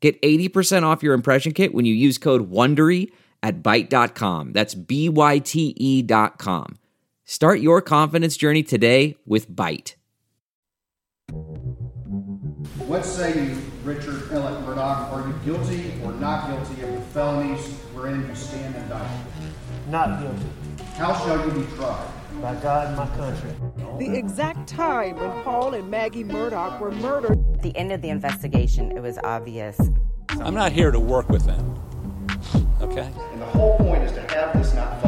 Get 80% off your impression kit when you use code WONDERY at Byte.com. That's B-Y-T-E dot com. Start your confidence journey today with Byte. What say you, Richard Ellett Murdaugh? Are you guilty or not guilty of the felonies wherein you stand indicted? Not guilty. How shall you be tried? By God and my country. The exact time when Paul and Maggie Murdaugh were murdered. At the end of the investigation, it was obvious. I'm not here to work with them. Okay? And the whole point is to have this not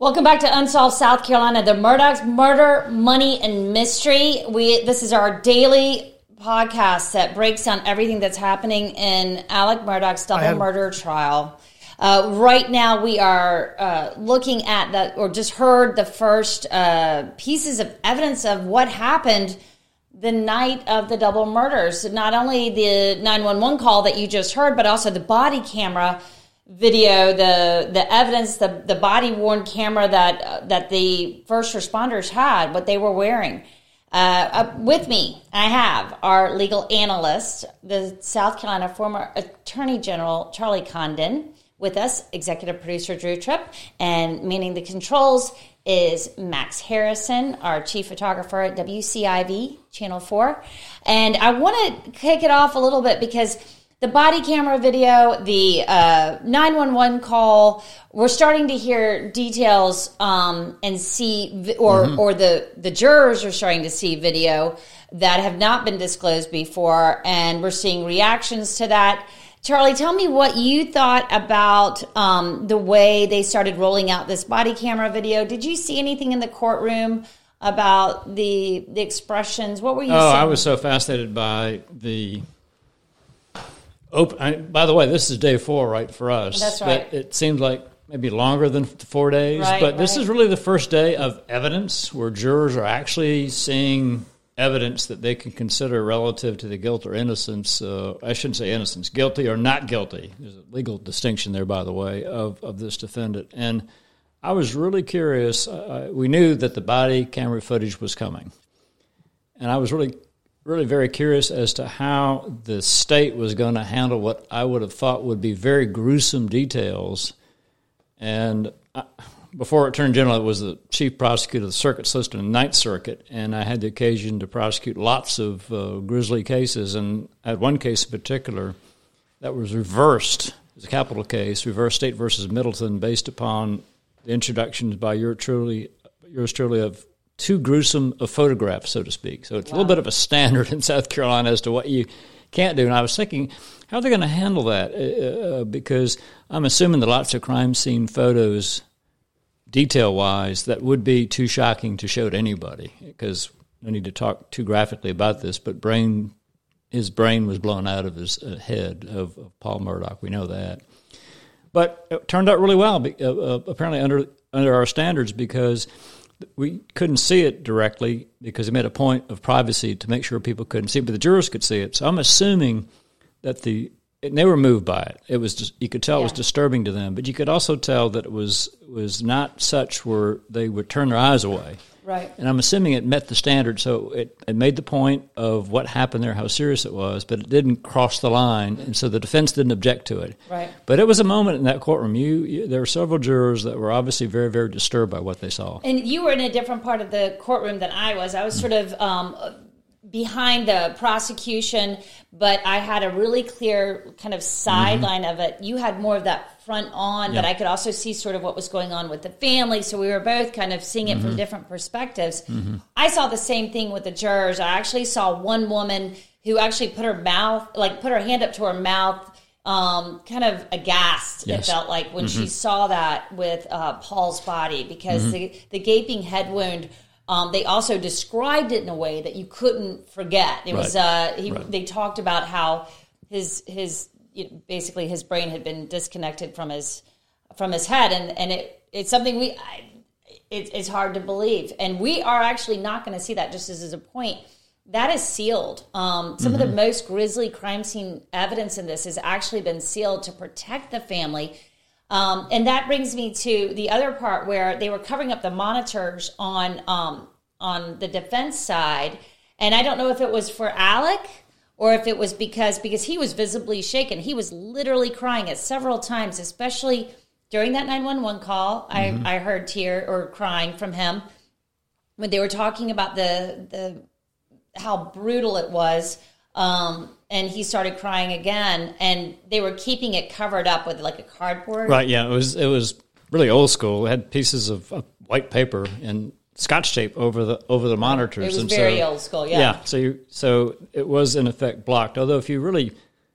Welcome back to Unsolved South Carolina, the Murdaugh's Murder, Money, and Mystery. We this is our daily podcast that breaks down everything that's happening in Alec Murdaugh's double murder trial. Uh, right now, we are uh, looking at that, or just heard the first uh, pieces of evidence of what happened the night of the double murders. Not only the 911 call that you just heard, but also the body camera video, the the evidence, the the body worn camera that uh, that the first responders had, what they were wearing. Uh, with me, I have our legal analyst, the South Carolina former Attorney General Charlie Condon. With us, executive producer Drew Tripp, and manning the controls is Max Harrison, our chief photographer at WCIV Channel 4. And I want to kick it off a little bit because the body camera video, the uh, 911 call, we're starting to hear details um, and see, or, or the, the jurors are starting to see video that have not been disclosed before. And we're seeing reactions to that. Charlie, tell me what you thought about um, the way they started rolling out this body camera video. Did you see anything in the courtroom about the the expressions? What were you? Oh, seeing? I was so fascinated by the. Open, I, by the way, this is day four, right, for us. That's right. But it seems like maybe longer than four days. Right, but this right. is really the first day of evidence where jurors are actually seeing evidence that they can consider relative to the guilt or innocence. Uh, I shouldn't say innocence, guilty or not guilty. There's a legal distinction there, by the way, of, of this defendant. And I was really curious. Uh, we knew that the body camera footage was coming. And I was really, really very curious as to how the state was going to handle what I would have thought would be very gruesome details. And I, before Attorney General, it was the chief prosecutor of the circuit system in Ninth Circuit, and I had the occasion to prosecute lots of uh, grisly cases. And I had one case in particular that was reversed. It was a capital case, reversed State versus Middleton, based upon the introductions by your truly, yours truly of too gruesome a photograph, so to speak. So it's a little bit of a standard in South Carolina as to what you can't do. And I was thinking, how are they going to handle that? Uh, uh, because I'm assuming that lots of crime scene photos, detail wise, that would be too shocking to show to anybody. Because no need to talk too graphically about this, but brain, his brain was blown out of his uh, head of, of Paul Murdaugh. We know that. But it turned out really well, uh, uh, apparently under under our standards, because we couldn't see it directly because they made a point of privacy to make sure people couldn't see, it, but the jurors could see it. So I'm assuming that the and they were moved by it. It was just, you could tell it was disturbing to them, but you could also tell that it was was not such where they would turn their eyes away. Right. And I'm assuming it met the standard, so it, it made the point of what happened there, how serious it was, but it didn't cross the line, and so the defense didn't object to it. Right. But it was a moment in that courtroom. You, you there were several jurors that were obviously very, very disturbed by what they saw. And you were in a different part of the courtroom than I was. I was sort of um, behind the prosecution, but I had a really clear kind of mm-hmm. sideline of it. You had more of that front on, but I could also see sort of what was going on with the family. So we were both kind of seeing it from mm-hmm. different perspectives. Mm-hmm. I saw the same thing with the jurors. I actually saw one woman who actually put her mouth, like put her hand up to her mouth. Um, kind of aghast. It felt like when she saw that with uh, Paul's body because the the gaping head wound. Um, they also described it in a way that you couldn't forget. It was uh, he, Right. they talked about how his his you know, basically his brain had been disconnected from his from his head, and and it it's something we I, it, it's hard to believe, and we are actually not going to see that. Just as, as a point, that is sealed. Um, some of the most grisly crime scene evidence in this has actually been sealed to protect the family. Um, and that brings me to the other part where they were covering up the monitors on um, on the defense side, and I don't know if it was for Alec or if it was because because he was visibly shaken. He was literally crying at several times, especially during that nine one one call. I I heard tear or crying from him when they were talking about the the how brutal it was. Um, and he started crying again, and they were keeping it covered up with like a cardboard. Right. Yeah. It was it was really old school. It had pieces of, of white paper and scotch tape over the over the monitors. It was and very so, old school, yeah. Yeah. So you, so it was in effect blocked. Although if you really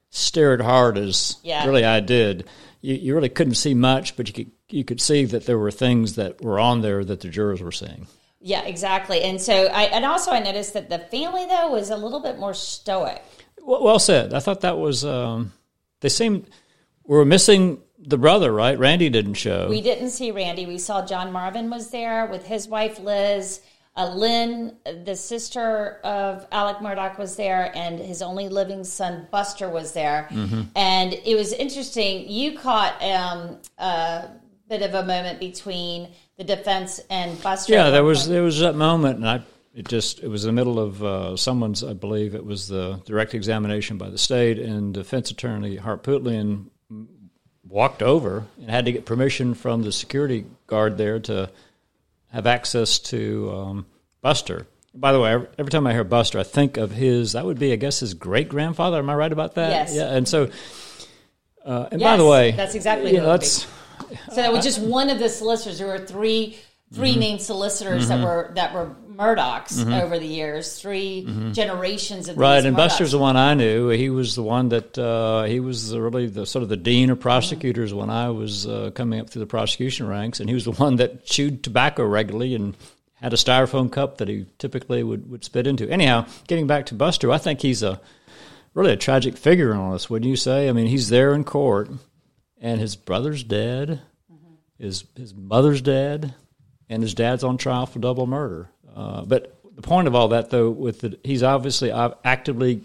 stared hard, as Yeah. really I did, you, you really couldn't see much, but you could you could see that there were things that were on there that the jurors were seeing. Yeah, exactly. And so I and also I noticed that the family though was a little bit more stoic. Well, well said. I thought that was. Um, they seemed we were missing the brother, right? Randy didn't show. We didn't see Randy. We saw John Marvin was there with his wife Liz. Uh, Lynn, the sister of Alec Murdaugh, was there, and his only living son Buster was there. Mm-hmm. And it was interesting. You caught um, a bit of a moment between the defense and Buster. Yeah, there was there was that moment, and I it just it was in the middle of uh, someone's, I believe it was the direct examination by the state, and defense attorney Harpootlian walked over and had to get permission from the security guard there to have access to um, Buster. By the way, every, time I hear Buster, I think of his. That would be, I guess, his great grandfather. Am I right about that? Yes. Yeah, and so. Uh, and by the way, that's exactly you who know, it would be. that's So that was just one of the solicitors. There were three 3 Mm-hmm. named solicitors that were that were Murdaughs over the years. 3 generations of Mm-hmm. Right, and Buster's the one I knew. He was the one that uh, he was the, really the sort of the dean of prosecutors when I was uh, coming up through the prosecution ranks, and he was the one that chewed tobacco regularly and had a styrofoam cup that he typically would, would spit into. Anyhow, getting back to Buster, I think he's a really a tragic figure in all this. Wouldn't you say? I mean, he's there in court, and his brother's dead, his his mother's dead, and his dad's on trial for double murder. Uh, but the point of all that, though, with the, he's obviously uh, actively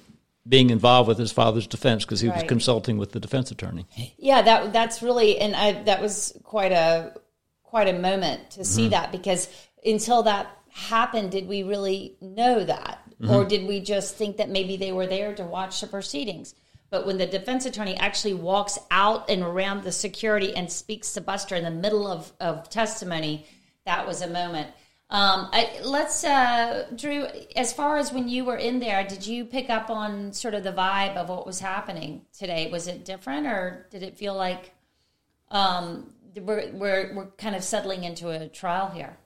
being involved with his father's defense because he was consulting with the defense attorney. Yeah, that that's really and I that was quite a quite a moment to Mm-hmm. see that because until that happened, did we really know that, Mm-hmm. or did we just think that maybe they were there to watch the proceedings? But when the defense attorney actually walks out and around the security and speaks to Buster in the middle of, of testimony, that was a moment. Um, I, let's, uh, Drew, as far as when you were in there, did you pick up on sort of the vibe of what was happening today? Was it different or did it feel like um, we're, we're, we're kind of settling into a trial here?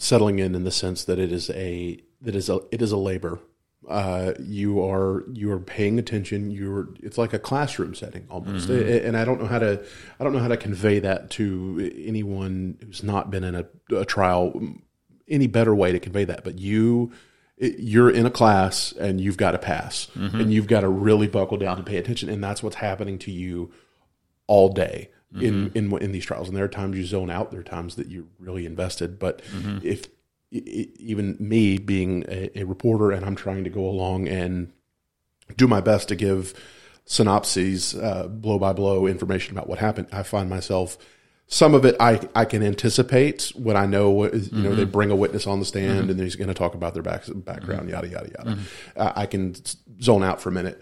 settling in in the sense that it is a that is a it is a labor. Uh, you are you are paying attention. You're it's like a classroom setting almost, mm-hmm. A- and I don't know how to I don't know how to convey that to anyone who's not been in a, a trial. Any better way to convey that? But you you're in a class and you've got to pass, mm-hmm. and you've got to really buckle down and pay attention, and that's what's happening to you all day in, mm-hmm. in in these trials. And there are times you zone out. There are times that you're really invested. But if e- e- even me being a, a reporter and I'm trying to go along and do my best to give synopses, uh, blow by blow information about what happened. I find myself some of it I, I can anticipate when I know what is, you know they Mhm. bring a witness on the stand Mhm. and he's going to talk about their back, background yada yada yada. Mhm. Uh, I can zone out for a minute.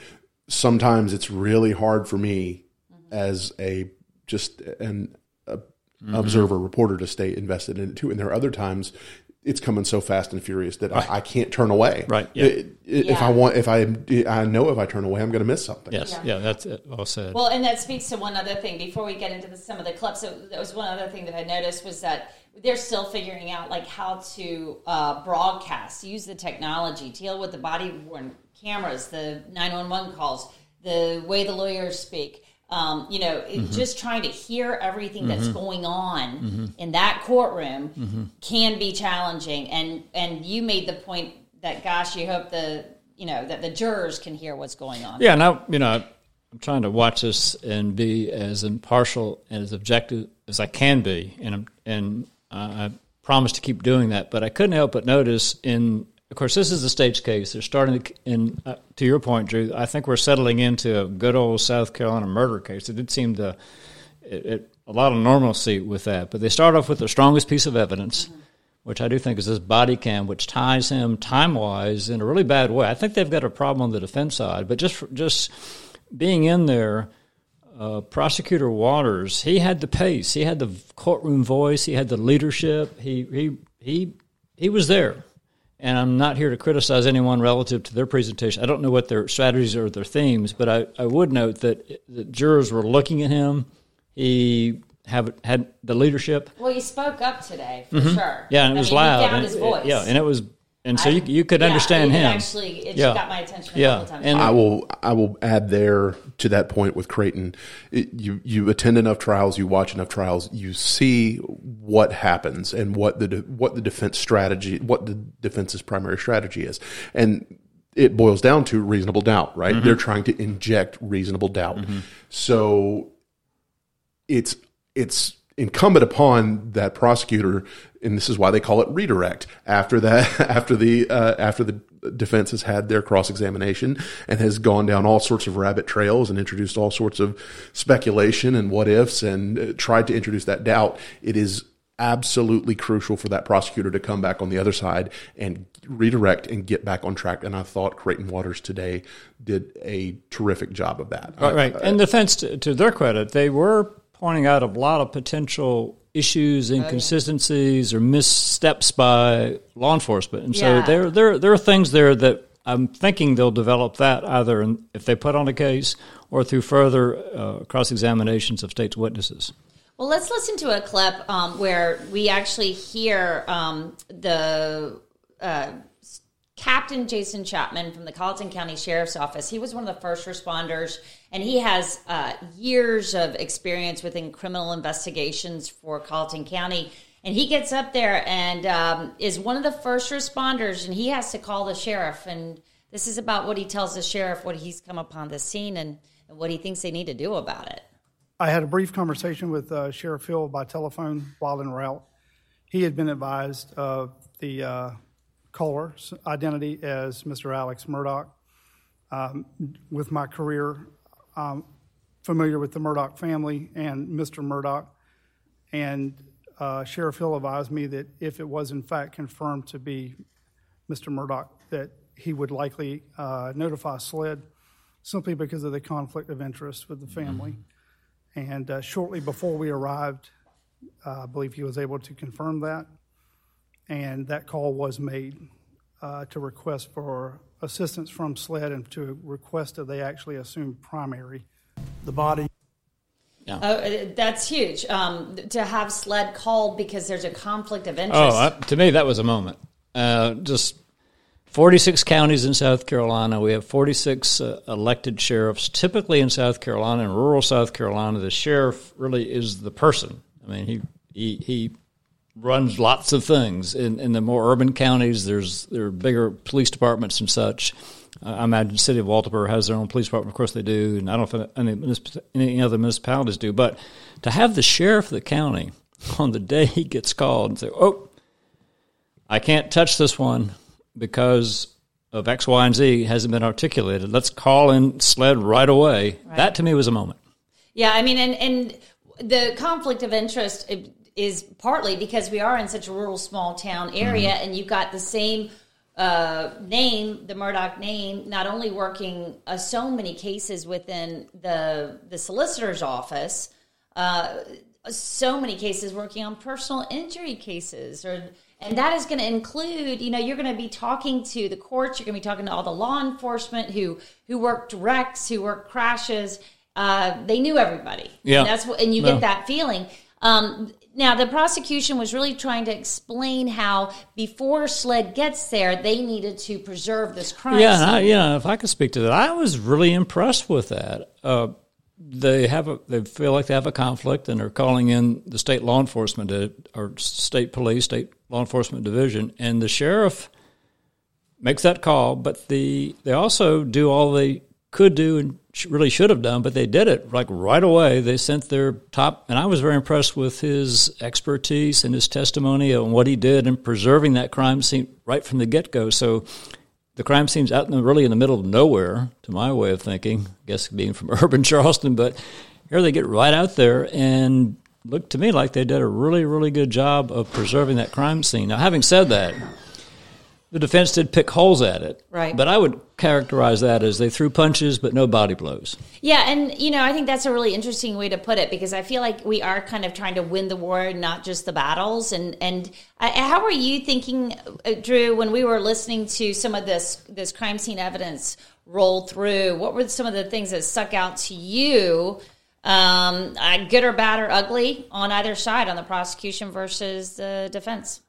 Sometimes it's really hard for me as a just an observer reporter to stay invested in it too. And there are other times it's coming so fast and furious that I, I can't turn away. Right, yeah. I- I- If I want, if I I know if I turn away, I'm going to miss something. Yes, yeah, that's it. Well said. Well, and that speaks to one other thing before we get into the, some of the clips. So that was one other thing that I noticed was that they're still figuring out like how to uh, broadcast, use the technology, deal with the body worn cameras, the nine one one calls, the way the lawyers speak. Um, you know, Mhm. just trying to hear everything that's Mhm. going on Mhm. in that courtroom Mhm. can be challenging. And and you made the point that, gosh, you hope the you know that the jurors can hear what's going on. Yeah, now you know I'm trying to watch this and be as impartial and as objective as I can be, and I'm, and I promise to keep doing that. But I couldn't help but notice in, of course, this is the state's case. They're starting to, in uh, to your point, Drew. I think we're settling into a good old South Carolina murder case. It did seem to it, it, a lot of normalcy with that, but they start off with the strongest piece of evidence. Which I do think is this body cam, which ties him time wise in a really bad way. I think they've got a problem on the defense side, but just just being in there, uh, prosecutor Waters, he had the pace, he had the courtroom voice, he had the leadership, he he he he was there. And I'm not here to criticize anyone relative to their presentation. I don't know what their strategies or their themes, but I, I would note that the jurors were looking at him. He have had the leadership. Well, you spoke up today for Mhm. sure. Yeah, and it I was mean, loud. He found and his voice. yeah, and it was, and so I- you you could yeah, understand him. actually- it got my attention a yeah, couple times. and I will I will add there to that point with Creighton. It, you you attend enough trials, you watch enough trials, you see what happens and what the de- what the defense strategy, what the defense's primary strategy is, and it boils down to reasonable doubt. Right? Mhm. They're trying to inject reasonable doubt. Mhm. So it's it's incumbent upon that prosecutor, and this is why they call it redirect. After that, after the uh, after the defense has had their cross examination and has gone down all sorts of rabbit trails and introduced all sorts of speculation and what ifs and uh, tried to introduce that doubt, it is absolutely crucial for that prosecutor to come back on the other side and redirect and get back on track. And I thought Creighton Waters today did a terrific job of that. Right, right. I- and defense, to, to their credit, they were pointing out a lot of potential issues, inconsistencies, or missteps by law enforcement. And so Yeah. there, there, there are things there that I'm thinking they'll develop that either in, if they put on a case or through further uh, cross examinations of state's witnesses. Well, let's listen to a clip um, where we actually hear um, the uh, Captain Jason Chapman from the Colleton County Sheriff's Office. He was one of the first responders, and he has uh, years of experience within criminal investigations for Colleton County. And he gets up there and um, is one of the first responders, and he has to call the sheriff. And this is about what he tells the sheriff, what he's come upon the scene, and, and what he thinks they need to do about it. I had a brief conversation with uh, Sheriff Hill by telephone while en route. He had been advised of the uh, caller's identity as Mr. Alex Murdaugh. Um, with my career, I'm familiar with the Murdaugh family and Mr. Murdaugh. And uh, Sheriff Hill advised me that if it was in fact confirmed to be Mr. Murdaugh, that he would likely uh, notify SLED simply because of the conflict of interest with the family. And uh, shortly before we arrived, uh, I believe he was able to confirm that. And that call was made uh, to request for assistance from SLED and to request that they actually assume primary. The body. Yeah. Oh, uh, that's huge. Um, to have SLED called because there's a conflict of interest. Oh, I, to me, that was a moment. Uh, just 46 counties in South Carolina. We have 46 uh, elected sheriffs. Typically in South Carolina, in rural South Carolina, the sheriff really is the person. I mean, he he, he runs lots of things. In, in the more urban counties, there's there are bigger police departments and such. Uh, I imagine the city of Walterboro has their own police department. Of course, they do, and I don't know if any, any other municipalities do. But to have the sheriff of the county on the day he gets called and say, "Oh, I can't touch this one because of X, Y, and Z hasn't been articulated. Let's call in SLED right away. Right. That to me was a moment. Yeah, I mean, and and the conflict of interest is partly because we are in such a rural, small town area, Mm-hmm. and you've got the same uh, name, the Murdaugh name, not only working uh, so many cases within the the solicitor's office, uh, so many cases working on personal injury cases, or and that is going to include, you know, you're going to be talking to the courts, you're going to be talking to all the law enforcement who who worked wrecks, who worked crashes. Uh, they knew everybody. Yeah. and that's what, and you No. get that feeling. Um, now, the prosecution was really trying to explain how before SLED gets there, they needed to preserve this crime Yeah, I, yeah. If I could speak to that, I was really impressed with that. Uh, they have a, they feel like they have a conflict, and they're calling in the state law enforcement uh, or state police, state law enforcement division, and the sheriff makes that call. But the they also do all they could do and really should have done, but they did it like right away. They sent their top, and I was very impressed with his expertise and his testimony on what he did in preserving that crime scene right from the get go. So the crime scene's out in the, really in the middle of nowhere, to my way of thinking. I guess being from urban Charleston, but here they get right out there and looked to me like they did a really, really good job of preserving that crime scene. Now, having said that, the defense did pick holes at it, Right. But I would characterize that as they threw punches, but no body blows. Yeah, and you know, I think that's a really interesting way to put it because I feel like we are kind of trying to win the war, not just the battles. And and uh, how were you thinking, uh, Drew, when we were listening to some of this this crime scene evidence roll through? What were some of the things that stuck out to you? Um, uh, good or bad or ugly on either side, on the prosecution versus the defense.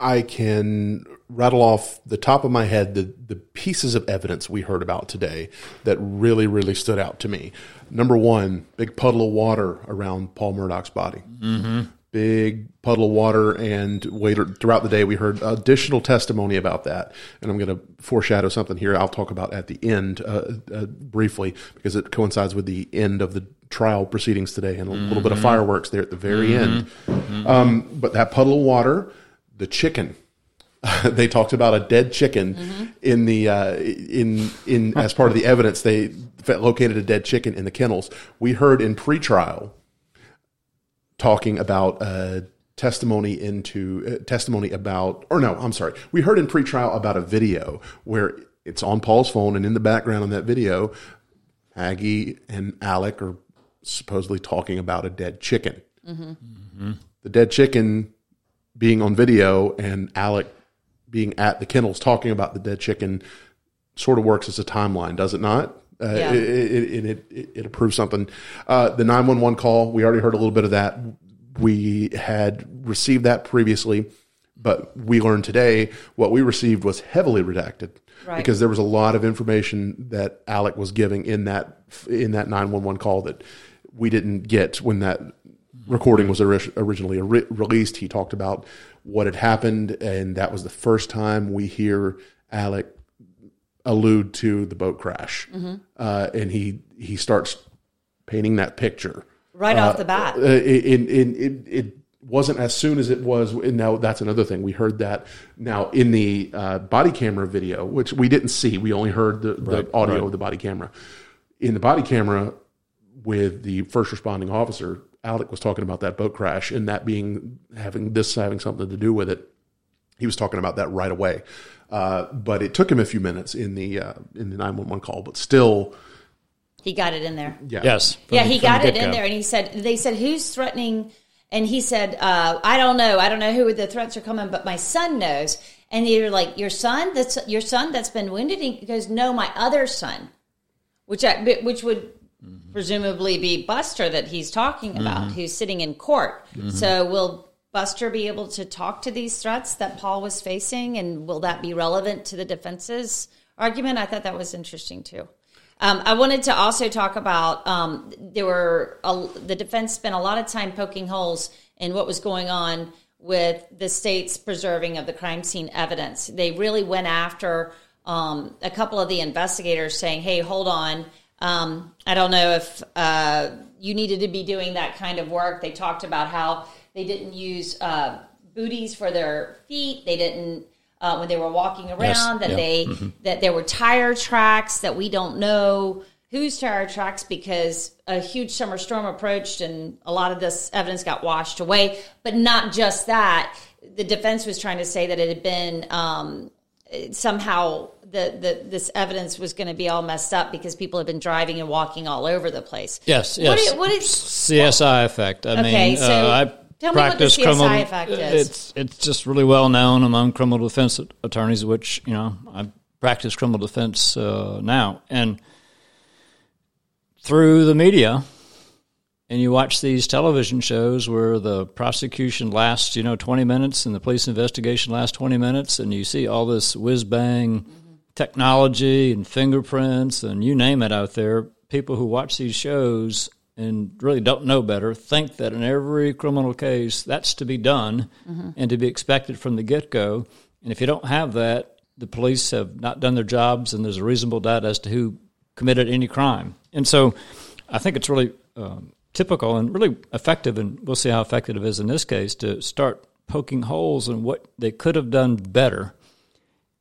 I can rattle off the top of my head the, the pieces of evidence we heard about today that really, really stood out to me. Number one, big puddle of water around Paul Murdaugh's body. Mm-hmm. Big puddle of water, and later throughout the day, we heard additional testimony about that. And I'm going to foreshadow something here. I'll talk about at the end uh, uh, briefly because it coincides with the end of the trial proceedings today and a little bit of Mhm. fireworks there at the very Mhm. end. Mhm. Um, but that puddle of water, the chicken. they talked about a dead chicken in the uh, in in as part of the evidence. They located a dead chicken in the kennels. We heard in pretrial talking about uh, testimony into uh, testimony about or no, I'm sorry. We heard in pretrial about a video where it's on Paul's phone and in the background on that video, Maggie and Alec are supposedly talking about a dead chicken. Mm-hmm. The dead chicken being on video and Alec being at the kennels talking about the dead chicken sort of works as a timeline, does it not? Uh, Yeah. it, it, it, it, it approves something. Uh, the 911 call, we already heard a little bit of that. We had received that previously, but we learned today what we received was heavily redacted Right. because there was a lot of information that Alec was giving in that in that 911 call that we didn't get when that recording was ori- originally re- released. He talked about what had happened, and that was the first time we hear Alec allude to the boat crash, Mhm. uh, and he he starts painting that picture Right Uh, off the bat. uh, in, in, in, it wasn't as soon as it was. And now that's another thing. We heard that now in the uh, body camera video, which we didn't see. We only heard the, the audio right. of the body camera. In the body camera with the first responding officer, Alec was talking about that boat crash and that being having this having something to do with it. He was talking about that right away. Uh, but it took him a few minutes in the uh, in the nine one one call. But still, He got it in there. yeah, Yes. yeah, he got it in get-go. there, and he said, "They said who's threatening?" And he said, uh, "I don't know. I don't know who the threats are coming, but my son knows." And you're like, "Your son? That's your son that's been wounded?" He goes, "No, my other son," which I, which would presumably be Buster that he's talking about, Mhm. who's sitting in court. Mhm. So will Buster be able to talk to these threats that Paul was facing, and will that be relevant to the defense's argument? I thought that was interesting too. Um, I wanted to also talk about um, there were a, the defense spent a lot of time poking holes in what was going on with the state's preserving of the crime scene evidence. They really went after um, a couple of the investigators, saying, "Hey, hold on, um, I don't know if uh, you needed to be doing that kind of work." They talked about how they didn't use uh, booties for their feet. They didn't uh, when they were walking around. Yes, That yeah. they Mhm. that there were tire tracks that we don't know whose tire tracks because a huge summer storm approached and a lot of this evidence got washed away. But not just that. The defense was trying to say that it had been um, somehow the, the this evidence was going to be all messed up because people had been driving and walking all over the place. Yes, yes. is- what is- CSI effect? I Okay, mean, so uh, I tell me what the practice CSI criminal. effect is. It's it's just really well known among criminal defense attorneys, which you know I practice criminal defense uh, now, and through the media. And you watch these television shows where the prosecution lasts, you know, 20 minutes and the police investigation lasts 20 minutes, and you see all this whiz bang technology and fingerprints and you name it out there. People who watch these shows and really don't know better think that in every criminal case that's to be done Mhm. and to be expected from the get go. And if you don't have that, the police have not done their jobs and there's a reasonable doubt as to who committed any crime. And so I think it's really um, typical and really effective, and we'll see how effective it is in this case, to start poking holes in what they could have done better.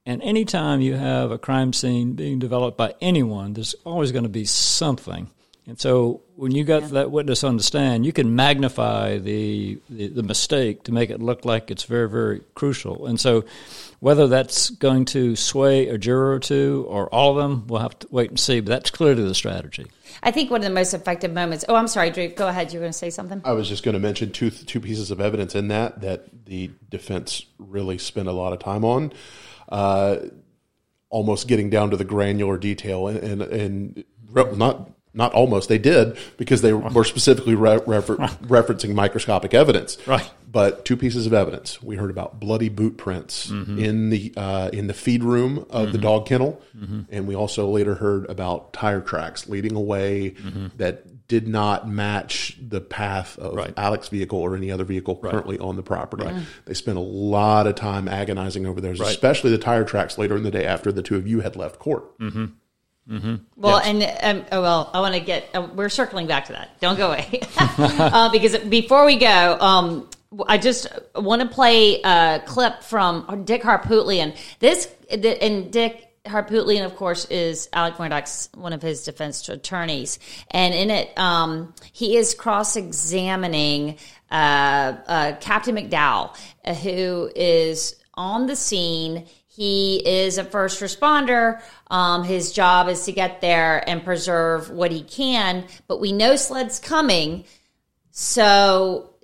And anytime you have a crime scene being developed by anyone, there's always going to be something. And so when you got that witness on the stand, you can magnify the, the, the mistake to make it look like it's very, very crucial. And so whether that's going to sway a juror or two or all of them, we'll have to wait and see. But that's clearly the strategy. I think one of the most effective moments. Oh, I'm sorry, Drew. Go ahead. You were going to say something. I was just going to mention two two pieces of evidence in that that the defense really spent a lot of time on, uh, almost getting down to the granular detail, and and, and not not almost they did because they were specifically re- refer- referencing microscopic evidence. Right. But two pieces of evidence. We heard about bloody boot prints Mhm. in the uh, in the feed room of the Mhm. dog kennel, Mhm. and we also later heard about tire tracks leading away Mhm. that did not match the path of Right. Alex's vehicle or any other vehicle Right. currently on the property. Right. They spent a lot of time agonizing over those, especially the tire tracks later in the day after the two of you had left court. Mm-hmm. Well, and um, oh, well, I want to get. Uh, we're circling back to that. Don't go away, uh, because before we go, um, I just want to play a clip from Dick Harpootlian. This and Dick Harpootlian, of course, is Alec Murdaugh's one of his defense attorneys, and in it, um, he is cross-examining uh, uh, Captain McDowell, uh, who is on the scene. He is a first responder. Um, his job is to get there and preserve what he can, but we know SLED's coming. So,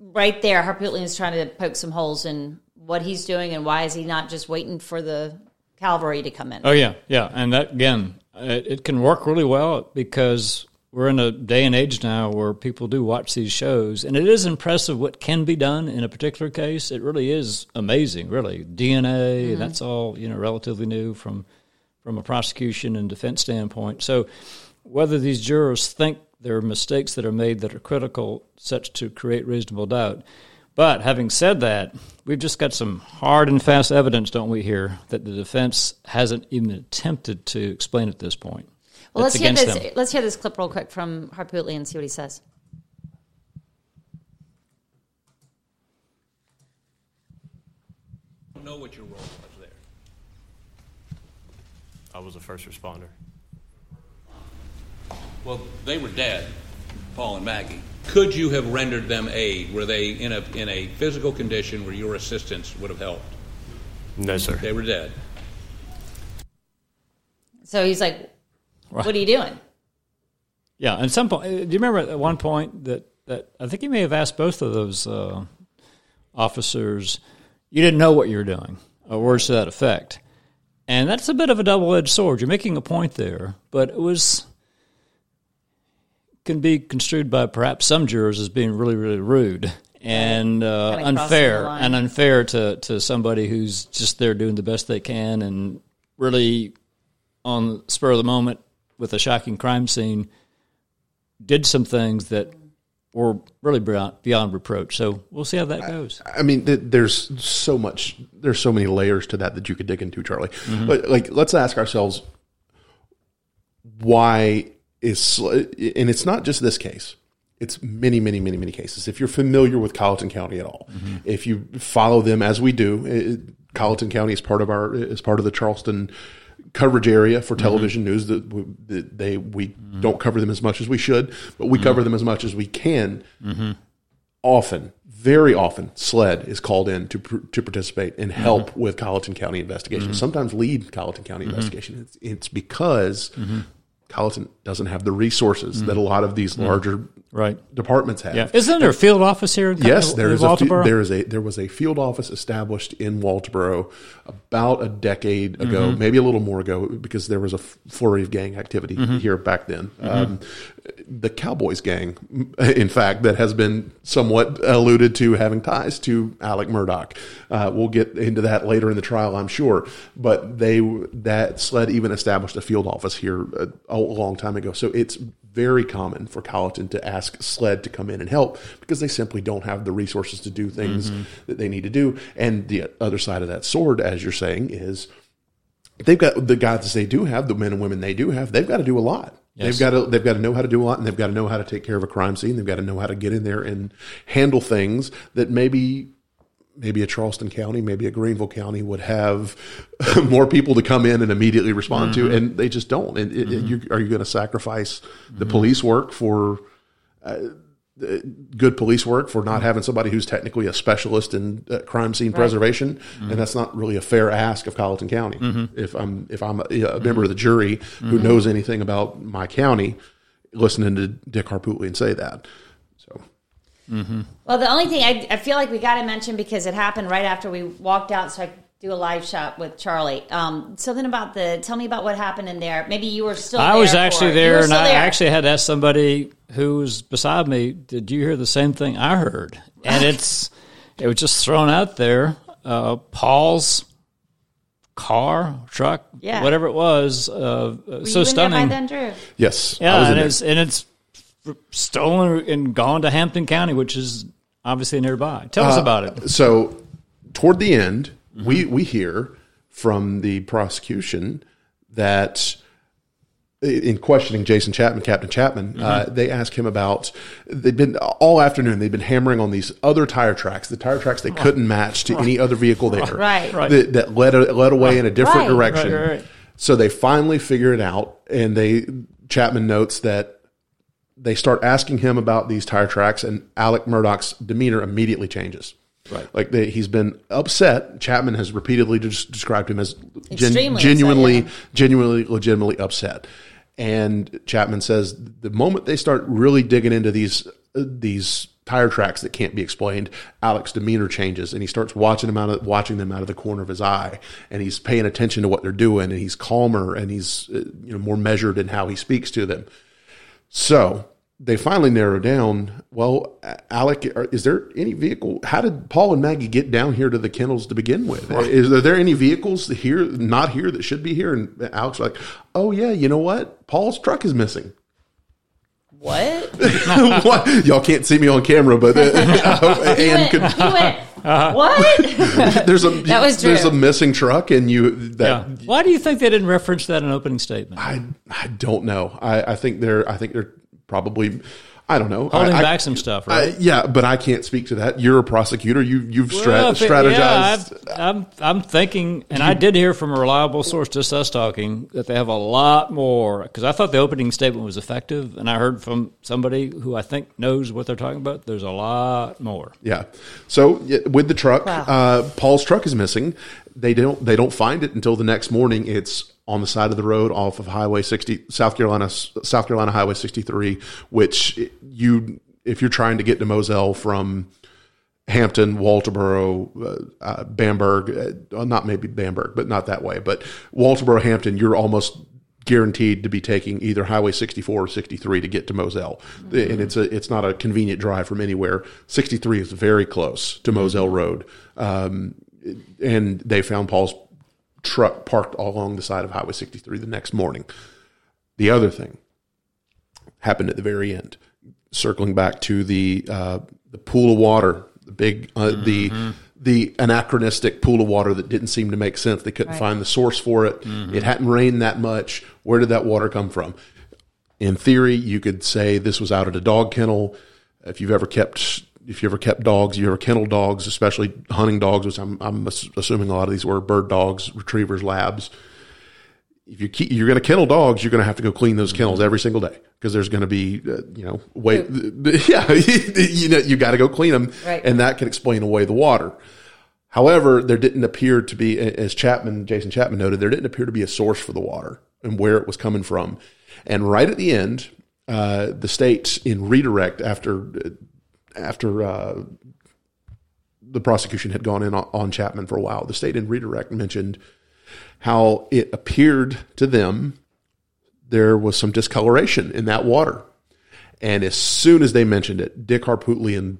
right there, Harpootlian is trying to poke some holes in what he's doing and why is he not just waiting for the cavalry to come in. Oh yeah, yeah, and that again, it, it can work really well because we're in a day and age now where people do watch these shows, and it is impressive what can be done in a particular case. It really is amazing, really. DNA, Mhm. that's all you know, relatively new from from a prosecution and defense standpoint. So, whether these jurors think there are mistakes that are made that are critical, such to create reasonable doubt. But having said that, we've just got some hard and fast evidence, don't we, here, that the defense hasn't even attempted to explain at this point. Well, let's hear this. them. Let's hear this clip real quick from Harpootlian and see what he says. I don't know what your role was there. I was a first responder. Well, they were dead, Paul and Maggie. Could you have rendered them aid? Were they in a in a physical condition where your assistance would have helped? No, sir. They were dead. So he's like, "What are you doing?" Yeah, and some point, do you remember at one point that, that I think you may have asked both of those uh, officers, you didn't know what you were doing, or words to that effect. And that's a bit of a double edged sword. You're making a point there, but it was can be construed by perhaps some jurors as being really, really rude and uh, Kinda unfair, and unfair to, to somebody who's just there doing the best they can and really on the spur of the moment with a shocking crime scene did some things that were really beyond, beyond reproach. So we'll see how that goes. I mean, th- there's so much, there's so many layers to that that you could dig into, Charlie. Mhm. But like, let's ask ourselves, why is, and it's not just this case. It's many, many, many, many cases. If you're familiar with Colleton County at all, if you follow them as we do, it, Colleton County is part of our is part of the Charleston coverage area for mm-hmm. television news. That that they we mm-hmm. don't cover them as much as we should, but we cover mm-hmm. them as much as we can. Often, very often, SLED is called in to pr- to participate and help with Colleton County investigation. Sometimes lead Colleton County investigation. It's, it's because Colleton doesn't have the resources that a lot of these larger Right. departments have. Yeah. Isn't there a field office here? In Yes, there in is. A, there is a there was a field office established in Walterboro about a decade ago, Mhm. maybe a little more ago, because there was a flurry of gang activity Mhm. here back then. Mhm. Um, the Cowboys gang, in fact, that has been somewhat alluded to having ties to Alec Murdaugh. Uh, we'll get into that later in the trial, I'm sure. But they that SLED even established a field office here a, a long time ago. So it's very common for Colleton to ask SLED to come in and help because they simply don't have the resources to do things Mhm. that they need to do. And the other side of that sword, as you're saying, is they've got the guys they do have, the men and women they do have, they've got to do a lot. Yes. They've got to they've got to know how to do a lot, and they've got to know how to take care of a crime scene. They've got to know how to get in there and handle things that maybe maybe a Charleston County, maybe a Greenville County would have more people to come in and immediately respond to, Mhm. and they just don't. And it, it- you, are you going to sacrifice the Mhm. police work for? Uh, good police work for not having somebody who's technically a specialist in uh, crime scene Right. preservation, Mhm. and that's not really a fair ask of Colleton County. Mhm. If I'm if I'm a, a member of the jury who Mm-hmm. Mhm. knows anything about my county, listening to Dick Harpootlian say that, so Mm-hmm. Well, the only thing I, I feel like we got to mention because it happened right after we walked out, so I could do a live shot with Charlie. Um, something about the. Tell me about what happened in there. Maybe you were still. I there was actually it. There, and still I there. actually had to ask somebody who was beside me, "Did you hear the same thing I heard?" And it's it was just thrown out there. Uh, Paul's car, truck, Yeah. whatever it was, uh, Were so you stunning. In there by then, Drew? yes, I Yeah, was in and there. it's and it's stolen and gone to Hampton County, which is obviously nearby. Tell us Uh, about it. So, toward the end, we we hear from the prosecution that in questioning Jason Chapman, Captain Chapman, uh, Mhm. they ask him about they've been all afternoon. They've been hammering on these other tire tracks, the tire tracks they couldn't match to any other vehicle there, Right. Right. That, that led led away in a different Right. direction. Right, right. So they finally figure it out, and they Chapman notes that they start asking him about these tire tracks, and Alec Murdaugh's demeanor immediately changes. Right. Like they, he's been upset. Chapman has repeatedly just described him as gen- Extremely upset, genuinely, yeah. genuinely, legitimately upset. And Chapman says the moment they start really digging into these uh, these tire tracks that can't be explained, Alec's demeanor changes, and he starts watching them out of watching them out of the corner of his eye, and he's paying attention to what they're doing, and he's calmer and he's uh, you know more measured in how he speaks to them. So they finally narrow down. Well, Alec, is there any vehicle? How did Paul and Maggie get down here to the kennels to begin with? Is there, there any vehicles here, not here, that should be here? And Alex like, oh yeah, you know what? Paul's truck is missing. What? what? Y'all can't see me on camera, but uh, You and could, you went, what? there's a That was there's a missing truck, and you that Yeah. Why do you think they didn't reference that in opening statement? I I don't know. I, I think they're I think they're probably I don't know Holding I- I- back some stuff, right? I- yeah, but I can't speak to that. You're a prosecutor. You you've Well, if strategized. Yeah, I've- I'm, I'm thinking, and I did hear from a reliable source, just us talking, that they have a lot more. Because I thought the opening statement was effective, and I heard from somebody who I think knows what they're talking about. There's a lot more. Yeah. So with the truck, Wow. uh, Paul's truck is missing. They don't they don't find it until the next morning. It's on the side of the road off of Highway 60, South Carolina, South Carolina Highway 63, which you if you're trying to get to Moselle from Hampton, Walterboro, uh, uh, Bamberg, uh, not maybe Bamberg, but not that way, but Walterboro, Hampton, you're almost guaranteed to be taking either Highway 64 or 63 to get to Moselle. And it's a it's not a convenient drive from anywhere. 63 is very close to Moselle Road. Um, and they found Paul's truck parked all along the side of Highway 63 the next morning. The other thing happened at the very end, circling back to the uh, the pool of water, the big uh, the the anachronistic pool of water that didn't seem to make sense. They couldn't Right. find the source for it. It hadn't rained that much. Where did that water come from? In theory, you could say this was out at a dog kennel. If you've ever kept if you ever kept dogs, you ever kennel dogs, especially hunting dogs, which I'm, I'm assuming a lot of these were bird dogs, retrievers, labs. If you keep, you're going to kennel dogs, you're going to have to go clean those kennels every single day because there's going to be, uh, you know, wait, yeah, you know, you got to go clean them, Right. and that can explain away the water. However, there didn't appear to be, as Chapman, Jason Chapman noted, there didn't appear to be a source for the water and where it was coming from. And right at the end, uh, the state in redirect after after uh, the prosecution had gone in on, on Chapman for a while, the state in redirect mentioned how it appeared to them there was some discoloration in that water. And as soon as they mentioned it, Dick Harpootlian,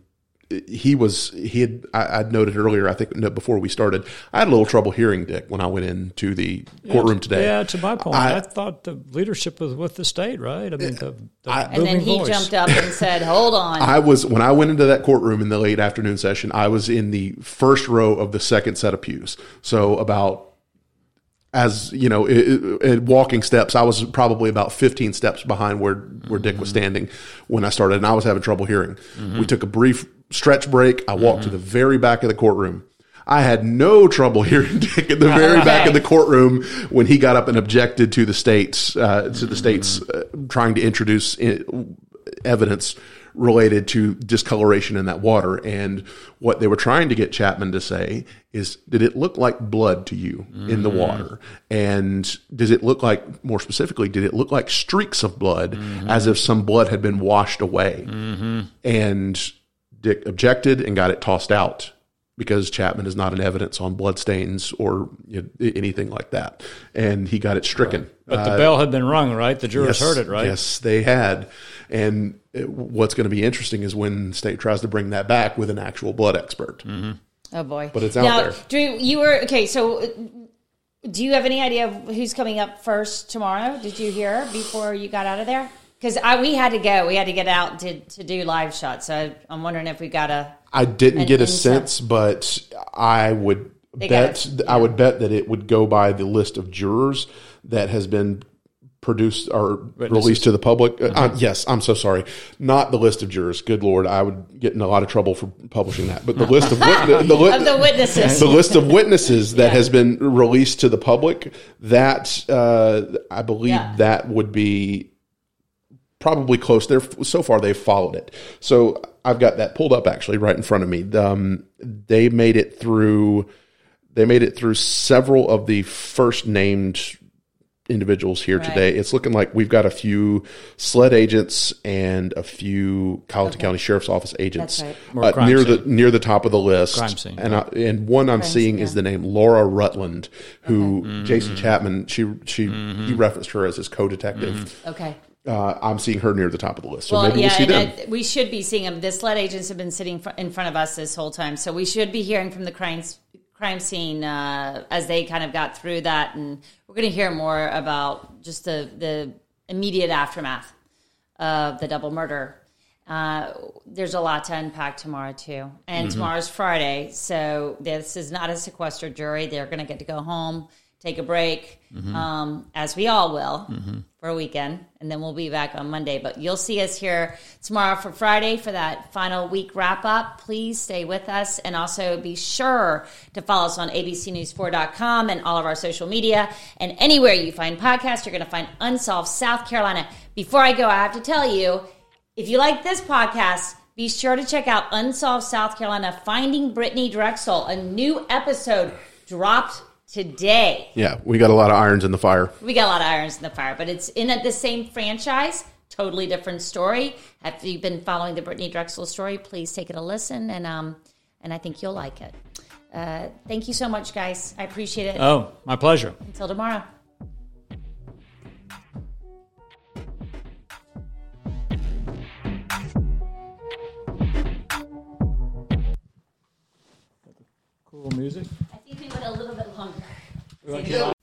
he was he had I, I'd noted earlier. I think no, before we started, I had a little trouble hearing Dick when I went into the courtroom yeah, today. Yeah, to my point, I, I- thought the leadership was with the state, right? I mean, the, the and then booming he voice. jumped up and said, "Hold on." I was when I went into that courtroom in the late afternoon session. I was in the first row of the second set of pews. So about as you know, it, it, walking steps, I was probably about 15 steps behind where where Dick was mm-hmm. standing when I started, and I was having trouble hearing. Mm-hmm. We took a brief stretch break. I walked to mm-hmm. the very back of the courtroom. I had no trouble hearing Dick at the very back of the courtroom when he got up and objected to the states uh, to the states uh, trying to introduce uh, evidence related to discoloration in that water. And what they were trying to get Chapman to say is, did it look like blood to you in the mm. water? And does it look like, more specifically, did it look like streaks of blood mm-hmm. as if some blood had been washed away? Mm-hmm. And Dick objected and got it tossed out because Chapman is not an evidence on bloodstains or you know, anything like that. And he got it stricken. But the Uh, bell had been rung, right? The jurors Yes, heard it, right? Yes, they had. And it, what's going to be interesting is when state tries to bring that back with an actual blood expert. Oh boy! But it's out now, there. Drew, you were okay. So, uh, do you have any idea of who's coming up first tomorrow? Did you hear before you got out of there? Because I we had to go. We had to get out to, to do live shots. So I'm wondering if we got a. I didn't an get a intel. sense, but I would They bet got I would bet that it would go by the list of jurors that has been produced or released to the public. Uh, uh, yes, I'm so sorry. Not the list of jurors. Good lord, I would get in a lot of trouble for publishing that. But the list of wit- the, the, li- Of the witnesses. the list of witnesses that has been released to the public. That uh, I believe Yeah. that would be probably close. There so far they've followed it. So I've got that pulled up actually right in front of me. Um, they made it through. They made it through several of the first named individuals here Right. today. It's looking like we've got a few SLED agents and a few Colleton County Sheriff's Office agents That's More uh, near scene. the near the top of the list. Crime scene. And I, and one I'm Crime seeing scene, is yeah. the name Laura Rutland, who Jason Chapman she she he referenced her as his co-detective. Okay. Uh, I'm seeing her near the top of the list, so Well, maybe yeah, we'll see them. uh, we should be seeing them. The SLED agents have been sitting in front of us this whole time, so we should be hearing from the crime crime scene uh, as they kind of got through that, and we're going to hear more about just the the immediate aftermath of the double murder. Uh, there's a lot to unpack tomorrow too, and tomorrow's Friday, so this is not a sequestered jury. They're going to get to go home, take a break, um, as we all will for a weekend, and then we'll be back on Monday. But you'll see us here tomorrow for Friday for that final week wrap up. Please stay with us, and also be sure to follow us on abcnews4.com and all of our social media, and anywhere you find podcasts, you're going to find Unsolved South Carolina. Before I go, I have to tell you. If you like this podcast, be sure to check out Unsolved South Carolina Finding Brittany Drexel. A new episode dropped today. yeah, we got a lot of irons in the fire. We got a lot of irons in the fire, but it's in the same franchise. Totally different story. If you've been following the Brittany Drexel story, please take it a listen, and um, and I think you'll like it. Uh, thank you so much, guys. I appreciate it. Oh, my pleasure. Until tomorrow.